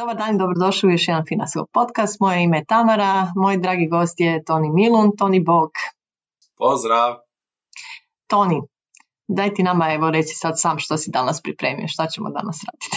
Dobar dan i dobrodošli u još jedan Finansov podcast. Moje ime je Tamara, moj dragi gost je Toni Milun. Toni Bog. Pozdrav! Toni, daj ti nama evo reci sad sam što si danas pripremio, šta ćemo danas raditi.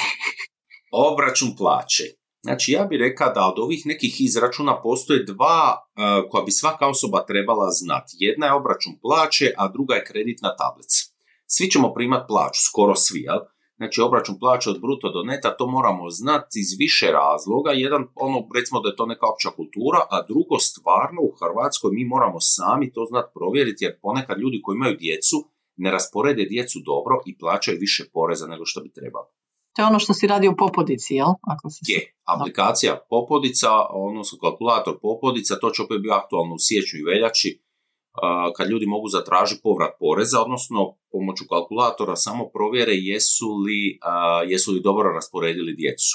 Obračun plaće. Znači ja bih rekao da od ovih nekih izračuna postoje dva uh, koja bi svaka osoba trebala znati. Jedna je obračun plaće, a druga je kreditna tablica. Svi ćemo primati plaću, skoro svi, jel? Znači obračun plaće od bruto do neta, to moramo znati iz više razloga. Jedan, ono, recimo da je to neka opća kultura, a drugo, stvarno u Hrvatskoj mi moramo sami to znati provjeriti, jer ponekad ljudi koji imaju djecu ne rasporede djecu dobro i plaćaju više poreza nego što bi trebalo. To je ono što si radio u Popodici, jel? Ako se... Je, aplikacija Popodica, odnosno kalkulator Popodica, to će opet biti aktualno u siječnju i veljači, kad ljudi mogu zatražiti povrat poreza, odnosno pomoću kalkulatora samo provjere jesu li, jesu li dobro rasporedili djecu.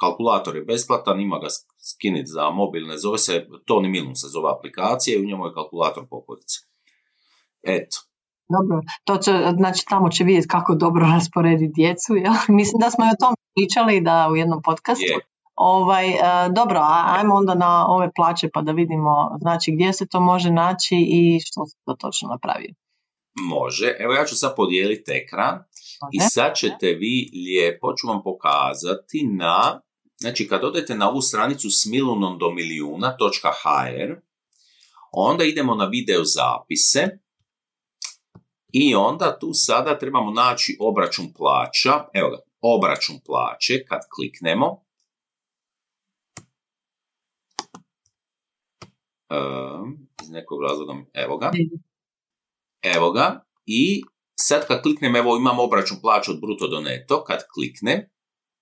Kalkulator je besplatan, ima ga skinit za mobilne, zove se Tony Milun se zove aplikacija i u njemu je kalkulator popodice. Eto. Dobro, to će, znači tamo će vidjeti kako dobro rasporediti djecu, ja? Mislim da smo i o tom pričali da u jednom podcastu. Ovaj, e, dobro, ajmo onda na ove plaće pa da vidimo znači, gdje se to može naći i što se to točno napravi. Može, evo ja ću sad podijeliti ekran i sad ćete vi lijepo, ću vam pokazati na, znači kad odete na ovu stranicu smilunom do milijuna.hr, onda idemo na video zapise i onda tu sada trebamo naći obračun plaća, evo ga, obračun plaće, kad kliknemo, iz nekog razloga, evo ga, evo ga, i sad kad kliknem, evo imam obračun plaću od bruto do neto, kad kliknem,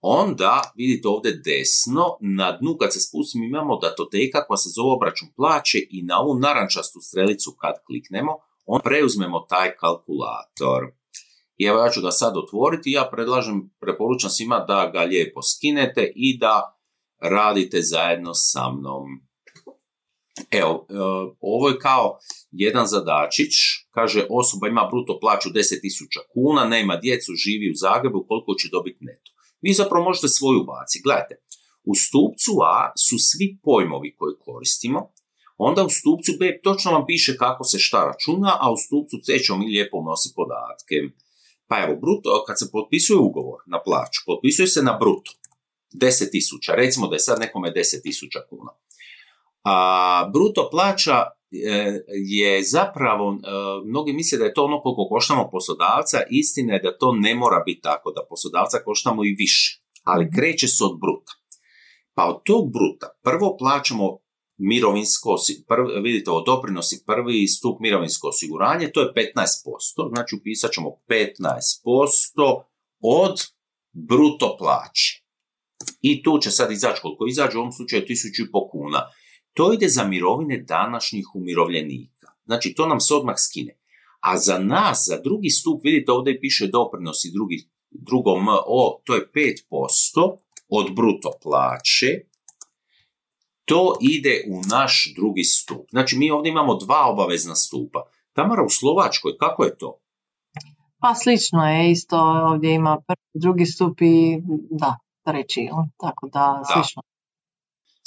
onda vidite ovdje desno, na dnu kad se spustim imamo datoteka koja se zove obračun plaće i na ovu narančastu strelicu kad kliknemo, on preuzmemo taj kalkulator. I evo ja ću ga sad otvoriti, ja predlažem, preporučam svima da ga lijepo skinete i da radite zajedno sa mnom. Evo, e, ovo je kao jedan zadačić, kaže osoba ima bruto plaću 10.000 kuna, nema djecu, živi u Zagrebu, koliko će dobiti neto. Vi zapravo možete svoju baciti. Gledajte, u stupcu A su svi pojmovi koje koristimo, onda u stupcu B točno vam piše kako se šta računa, a u stupcu C ćemo mi lijepo unositi podatke. Pa evo, bruto, kad se potpisuje ugovor na plaću, potpisuje se na bruto. 10.000, recimo da je sad nekome 10.000 kuna. A bruto plaća e, je zapravo, e, mnogi misle da je to ono koliko koštamo poslodavca, istina je da to ne mora biti tako, da poslodavca koštamo i više, ali kreće se od bruta. Pa od tog bruta prvo plaćamo mirovinsko, prvi, vidite ovo doprinosi prvi stup mirovinsko osiguranje, to je 15%, znači upisat ćemo 15% od bruto plaće. I tu će sad izaći koliko izađe, u ovom slučaju 1500 kuna. To ide za mirovine današnjih umirovljenika. Znači, to nam se odmah skine. A za nas, za drugi stup, vidite ovdje piše doprinos i drugi, drugo MO, to je 5% od bruto plaće. To ide u naš drugi stup. Znači, mi ovdje imamo dva obavezna stupa. Tamara, u Slovačkoj, kako je to? Pa slično je, isto ovdje ima prvi, drugi stup i da, treći, tako da, da. slično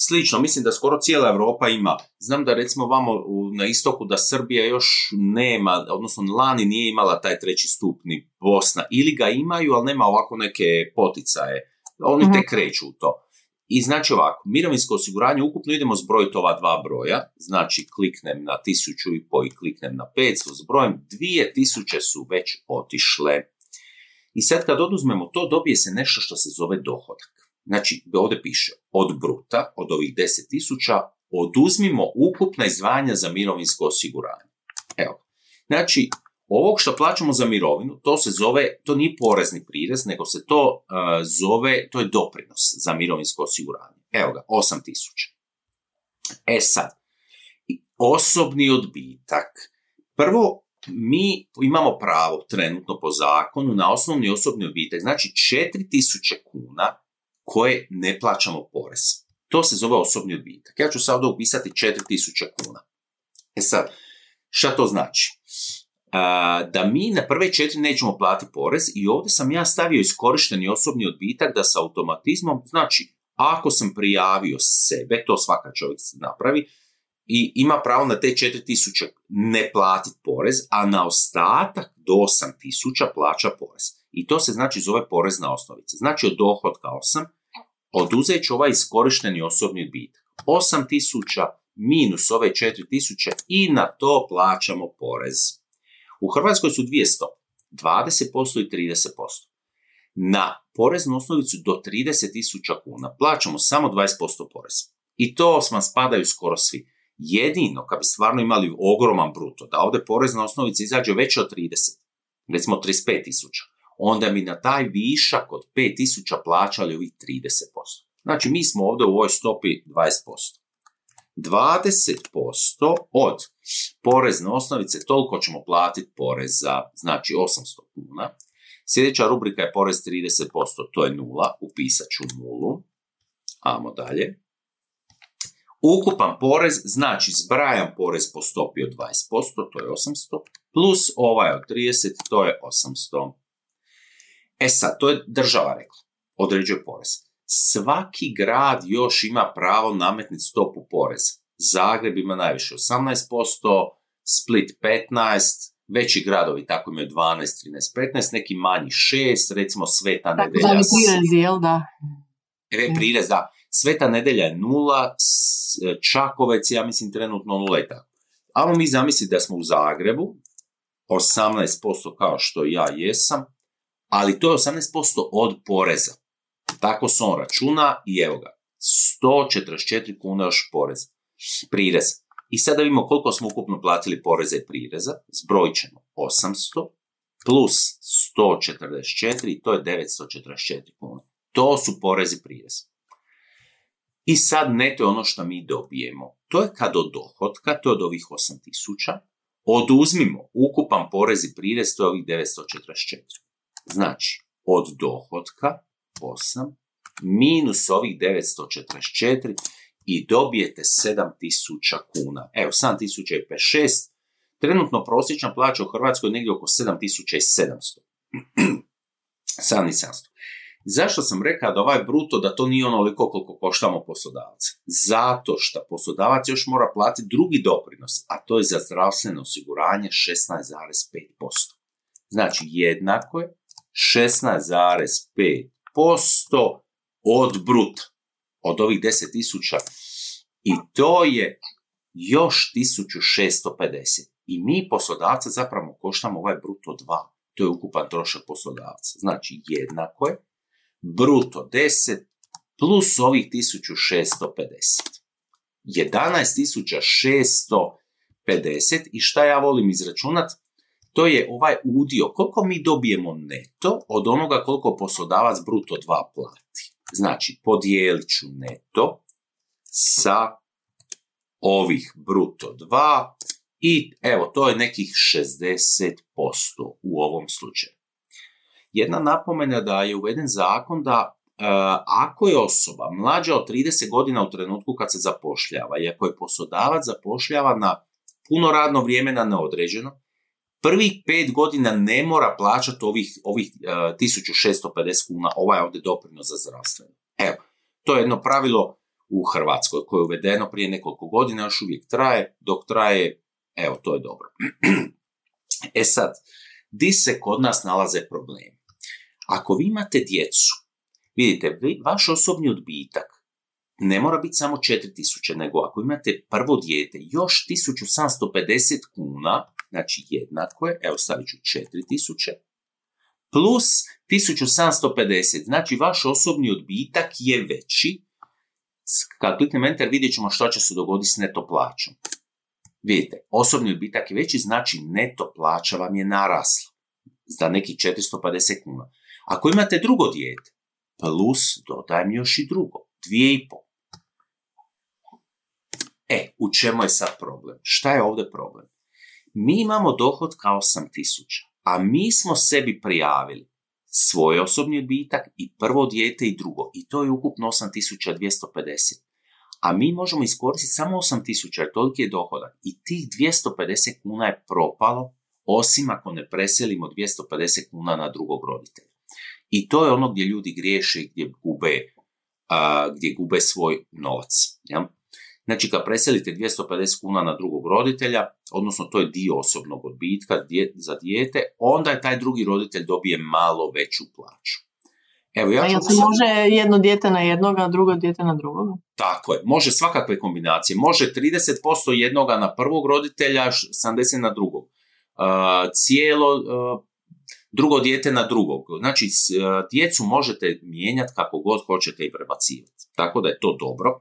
slično. Mislim da skoro cijela Europa ima. Znam da recimo vamo na istoku da Srbija još nema, odnosno lani nije imala taj treći stupni Bosna. Ili ga imaju, ali nema ovako neke poticaje. Oni te mhm. kreću u to. I znači ovako, mirovinsko osiguranje, ukupno idemo zbrojiti ova dva broja, znači kliknem na tisuću i po i kliknem na 500, zbrojem dvije tisuće su već otišle. I sad kad oduzmemo to, dobije se nešto što se zove dohodak. Znači, ovdje piše, od bruta, od ovih 10.000, oduzmimo ukupna izdvajanja za mirovinsko osiguranje. Evo, znači, ovog što plaćamo za mirovinu, to se zove, to nije porezni prirez, nego se to uh, zove, to je doprinos za mirovinsko osiguranje. Evo ga, 8.000. E sad, osobni odbitak. Prvo, mi imamo pravo trenutno po zakonu na osnovni osobni odbitak, znači 4000 kuna koje ne plaćamo porez. To se zove osobni odbitak. Ja ću sad ovdje upisati 4000 kuna. E sad, šta to znači? Da mi na prve četiri nećemo platiti porez i ovdje sam ja stavio iskorišteni osobni odbitak da sa automatizmom, znači ako sam prijavio sebe, to svaka čovjek napravi, i ima pravo na te 4000 ne platiti porez, a na ostatak do 8000 plaća porez. I to se znači zove porezna osnovica. Znači od dohodka 8, oduzet ovaj iskorišteni osobni odbitak. 8000 minus ove 4000 i na to plaćamo porez. U Hrvatskoj su dvije stope, 20% i 30%. Na poreznu osnovicu do 30.000 kuna plaćamo samo 20% poreza. I to vam spadaju skoro svi. Jedino, kad bi stvarno imali ogroman bruto, da ovdje porezna osnovica izađe veća od 30, recimo 35.000, onda mi na taj višak od 5.000 plaćali ovih 30%. Znači, mi smo ovdje u ovoj stopi 20%. 20% od porezne osnovice, toliko ćemo platiti poreza, znači 800 kuna. Sljedeća rubrika je porez 30%, to je nula, upisat ću nulu. Amo dalje. Ukupan porez, znači zbrajam porez po stopi od 20%, to je 800, plus ovaj od 30, to je 800. E sad, to je država rekla, određuje porez. Svaki grad još ima pravo nametniti stopu poreza. Zagreb ima najviše 18%, Split 15%, veći gradovi tako imaju 12, 13, 15, neki manji 6, recimo Sveta tako nedelja. Da, prirez, jel da? E, prirez, da. Sveta nedelja je nula, Čakovec, ja mislim, trenutno nula i tako. Mi zamisliti da smo u Zagrebu, 18% kao što ja jesam, ali to je 18% od poreza. Tako se on računa i evo ga, 144 kuna još porez, prirez. I sada vidimo koliko smo ukupno platili poreza i prireza, zbrojit ćemo 800 plus 144, to je 944 kuna. To su porezi i prirez. I sad neto je ono što mi dobijemo. To je kad od dohotka, to je od ovih 8000, oduzmimo ukupan porez i prirez, to je ovih 944. Znači, od dohotka 8 minus ovih 944 i dobijete 7000 kuna. Evo, 7056. Trenutno prosječna plaća u Hrvatskoj je negdje oko 7700. 7700. Zašto sam rekao da ovaj bruto, da to nije onoliko koliko koštamo poslodavca? Zato što poslodavac još mora platiti drugi doprinos, a to je za zdravstveno osiguranje 16,5%. Znači, jednako je 16,5% od bruta, od ovih 10.000 i to je još 1650. I mi poslodavca zapravo koštamo ovaj bruto 2. To je ukupan trošak poslodavca. Znači jednako je bruto 10 plus ovih 1650. 11.650 i šta ja volim izračunati? To je ovaj udio, koliko mi dobijemo neto od onoga koliko poslodavac bruto 2 plati. Znači, podijelit ću neto sa ovih bruto 2 i evo, to je nekih 60% u ovom slučaju. Jedna napomena da je uveden zakon da e, ako je osoba mlađa od 30 godina u trenutku kad se zapošljava i ako je poslodavac zapošljava na puno radno vrijeme na neodređeno, prvih pet godina ne mora plaćati ovih, ovih 1650 kuna, ovaj ovdje doprinos za zdravstveno. Evo, to je jedno pravilo u Hrvatskoj koje je uvedeno prije nekoliko godina, još uvijek traje, dok traje, evo, to je dobro. e sad, di se kod nas nalaze problemi? Ako vi imate djecu, vidite, vaš osobni odbitak ne mora biti samo 4000, nego ako imate prvo dijete, još 1750 kuna, znači jednako je, evo stavit ću 4000, plus 1750, znači vaš osobni odbitak je veći. Kad kliknem enter vidjet ćemo što će se dogoditi s neto plaćom. Vidite, osobni odbitak je veći, znači neto plaća vam je narasla za nekih 450 kuna. Ako imate drugo dijete, plus dodajem još i drugo, dvije i pol. E, u čemu je sad problem? Šta je ovdje problem? Mi imamo dohod kao 8000, a mi smo sebi prijavili svoj osobni odbitak i prvo dijete i drugo. I to je ukupno 8250. a mi možemo iskoristiti samo 8000 jer toliki je dohodak. I tih 250 kuna je propalo, osim ako ne preselimo 250 kuna na drugog roditelja. I to je ono gdje ljudi griješe i gdje gube, gdje gube svoj novac. Ja? Znači, kad preselite 250 kuna na drugog roditelja, odnosno to je dio osobnog odbitka za dijete, onda je taj drugi roditelj dobije malo veću plaću. Evo, ja ću se može jedno dijete na jednog, a drugo dijete na drugog? Tako je, može svakakve kombinacije. Može 30% jednoga na prvog roditelja, 70% na drugog. Uh, cijelo uh, drugo dijete na drugog. Znači, djecu možete mijenjati kako god hoćete i prebacivati. Tako da je to dobro.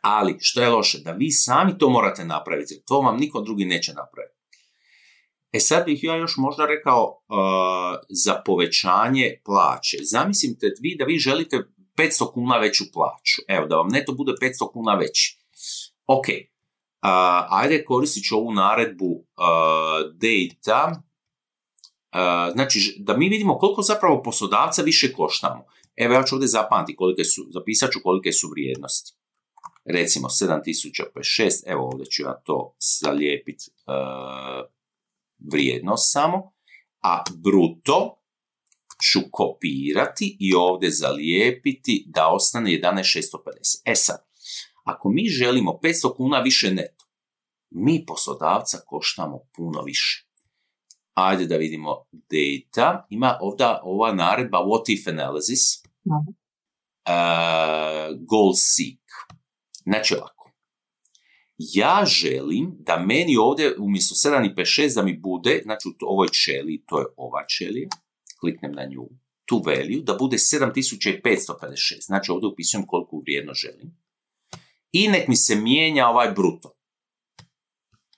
Ali, što je loše? Da vi sami to morate napraviti. To vam niko drugi neće napraviti. E sad bih ja još možda rekao uh, za povećanje plaće. Zamislite vi da vi želite 500 kuna veću plaću. Evo, da vam neto bude 500 kuna veći. Ok, uh, ajde koristit ću ovu naredbu uh, data. Uh, znači, da mi vidimo koliko zapravo poslodavca više koštamo. Evo, ja ću ovdje zapamati kolike su, zapisat ću kolike su vrijednosti. Recimo 7056, evo ovdje ću ja to zalijepiti uh, vrijednost samo, a bruto ću kopirati i ovdje zalijepiti da ostane 11.650. E sad, ako mi želimo 500 kuna više neto, mi poslodavca koštamo puno više. Ajde da vidimo data. Ima ovdje ova naredba what if analysis. Uh, goal seek. Znači ovako ja želim da meni ovdje umjesto 7 i 6 da mi bude, znači u ovoj čeli, to je ova čelija, kliknem na nju, tu value, da bude 7556, znači ovdje upisujem koliko vrijedno želim. I nek mi se mijenja ovaj bruto.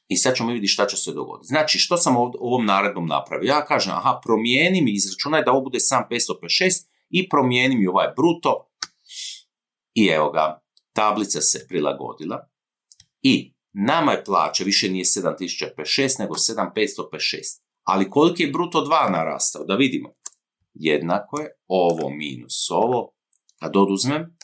I sad ćemo vidjeti šta će se dogoditi. Znači, što sam ovom naredbom napravio? Ja kažem, aha, promijeni mi, izračunaj da ovo bude 7556 i promijeni mi ovaj bruto. I evo ga, tablica se prilagodila. I nama je plaća više nije 7056 nego 7556. Ali koliki je bruto 2 narastao? Da vidimo. Jednako je ovo minus ovo. Kad oduzmem,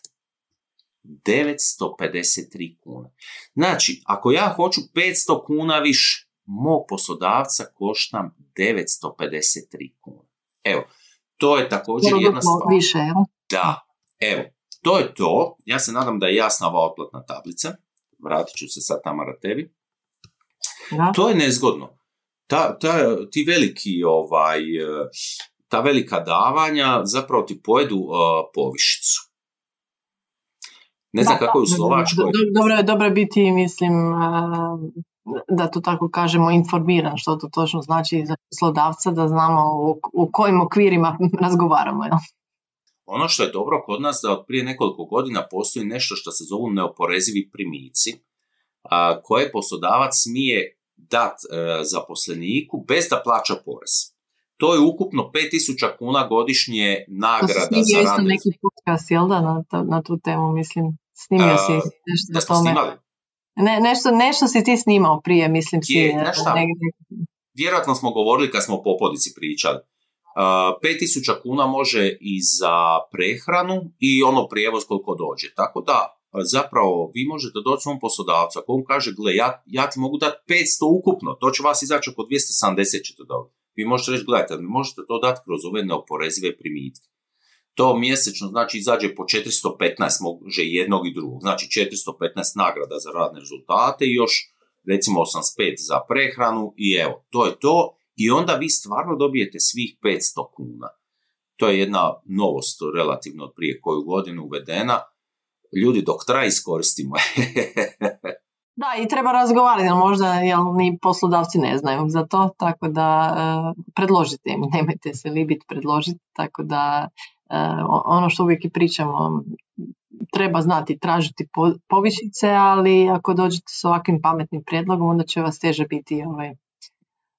953 kuna. Znači, ako ja hoću 500 kuna više, mog poslodavca koštam 953 kuna. Evo, to je također jedna stvar. Više, Da, evo, to je to. Ja se nadam da je jasna ova otplatna tablica vratit ću se sad Tamara tebi. To je nezgodno. Ta, ta, ti veliki ovaj, ta velika davanja zapravo ti pojedu uh, povišicu. Ne znam kako je u Slovačkoj. Dobro je, dobro biti, mislim, da to tako kažemo, informiran, što to točno znači za poslodavca, da znamo u, kojim okvirima razgovaramo. Ja? Ono što je dobro kod nas da od prije nekoliko godina postoji nešto što se zovu neoporezivi primici, a, koje poslodavac smije dat e, zaposleniku bez da plaća porez. To je ukupno 5000 kuna godišnje nagrada to za rad. neki podcast, jel da, na, na tu temu, mislim, snimio si nešto da smo snimali? Ne, nešto, nešto si ti snimao prije, mislim, Je, si, negdje. Vjerojatno smo govorili kad smo o popodici pričali. 5000 kuna može i za prehranu i ono prijevoz koliko dođe. Tako da zapravo vi možete doći svom poslodavcu, ako on kaže, gle, ja, ja ti mogu dati 500 ukupno, to će vas izaći oko 270 ćete dobiti. Vi možete reći, gledajte, vi možete to dati kroz ove neoporezive primitke. To mjesečno znači izađe po 415, može jednog i drugog. Znači 415 nagrada za radne rezultate i još recimo 85 za prehranu i evo, to je to i onda vi stvarno dobijete svih 500 kuna. To je jedna novost relativno od prije koju godinu uvedena. Ljudi dok traje iskoristimo. da, i treba razgovarati, jer možda jel, ni poslodavci ne znaju za to, tako da e, predložite im, nemojte se libiti predložiti, tako da e, ono što uvijek i pričamo, treba znati tražiti po, povišice, ali ako dođete s ovakvim pametnim prijedlogom, onda će vas teže biti ovaj,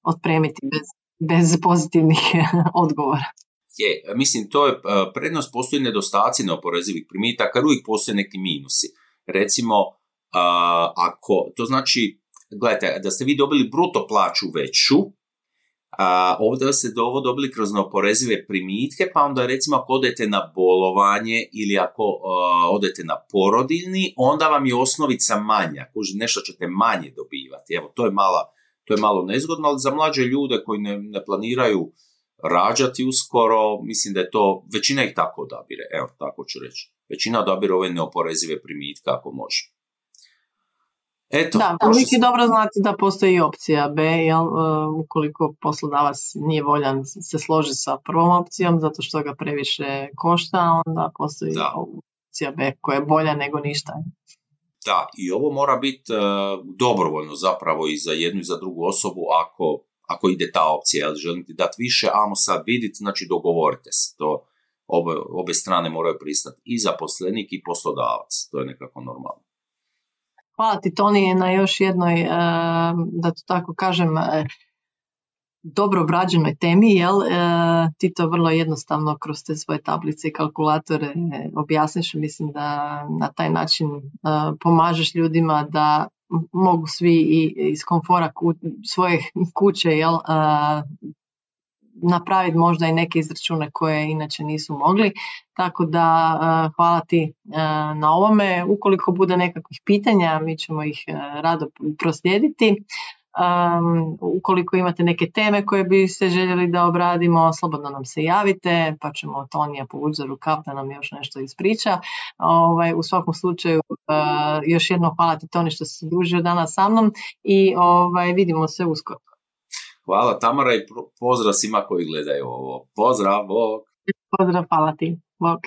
otpremiti bez, bez pozitivnih odgovora. Je, mislim, to je e, prednost, postoji nedostaci neoporezivih primitaka, jer uvijek postoje neki minusi. Recimo, ako, to znači, gledajte, da ste vi dobili bruto plaću veću, A, ovdje ste ovo dobili kroz neoporezive primitke, pa onda recimo ako odete na bolovanje ili ako odete na porodiljni, onda vam je osnovica manja, nešto ćete manje dobivati. Evo, to je, mala, to je malo nezgodno, ali za mlađe ljude koji ne, ne planiraju rađati uskoro, mislim da je to, većina ih tako odabire, evo, tako ću reći. Većina odabire ove neoporezive primitke ako može. Eto, da, uvijek je dobro znati da postoji opcija B, jel, uh, ukoliko poslodavac nije voljan se složi sa prvom opcijom zato što ga previše košta, onda postoji opcija B koja je bolja nego ništa. Da, i ovo mora biti uh, dobrovoljno zapravo i za jednu i za drugu osobu ako, ako ide ta opcija, jel želite dati više, amo sad vidite, znači dogovorite se, to obe, obe strane moraju pristati, i zaposlenik i poslodavac, to je nekako normalno. Hvala ti Toni na još jednoj, e, da to tako kažem, e, dobro obrađenoj temi, jel? E, ti to vrlo jednostavno kroz te svoje tablice i kalkulatore objasniš. Mislim da na taj način pomažeš ljudima da mogu svi iz komfora svoje kuće jel, napraviti možda i neke izračune koje inače nisu mogli. Tako da e, hvala ti e, na ovome. Ukoliko bude nekakvih pitanja, mi ćemo ih e, rado proslijediti. Um, ukoliko imate neke teme koje bi se željeli da obradimo, slobodno nam se javite, pa ćemo Tonija povući za rukav da nam još nešto ispriča. Ovaj, u svakom slučaju, još jednom hvala ti Toni što si družio danas sa mnom i ovaj, vidimo se uskoro. Hvala Tamara i pozdrav svima koji gledaju ovo. Pozdrav, Bog! Pozdrav, hvala ti. Bog!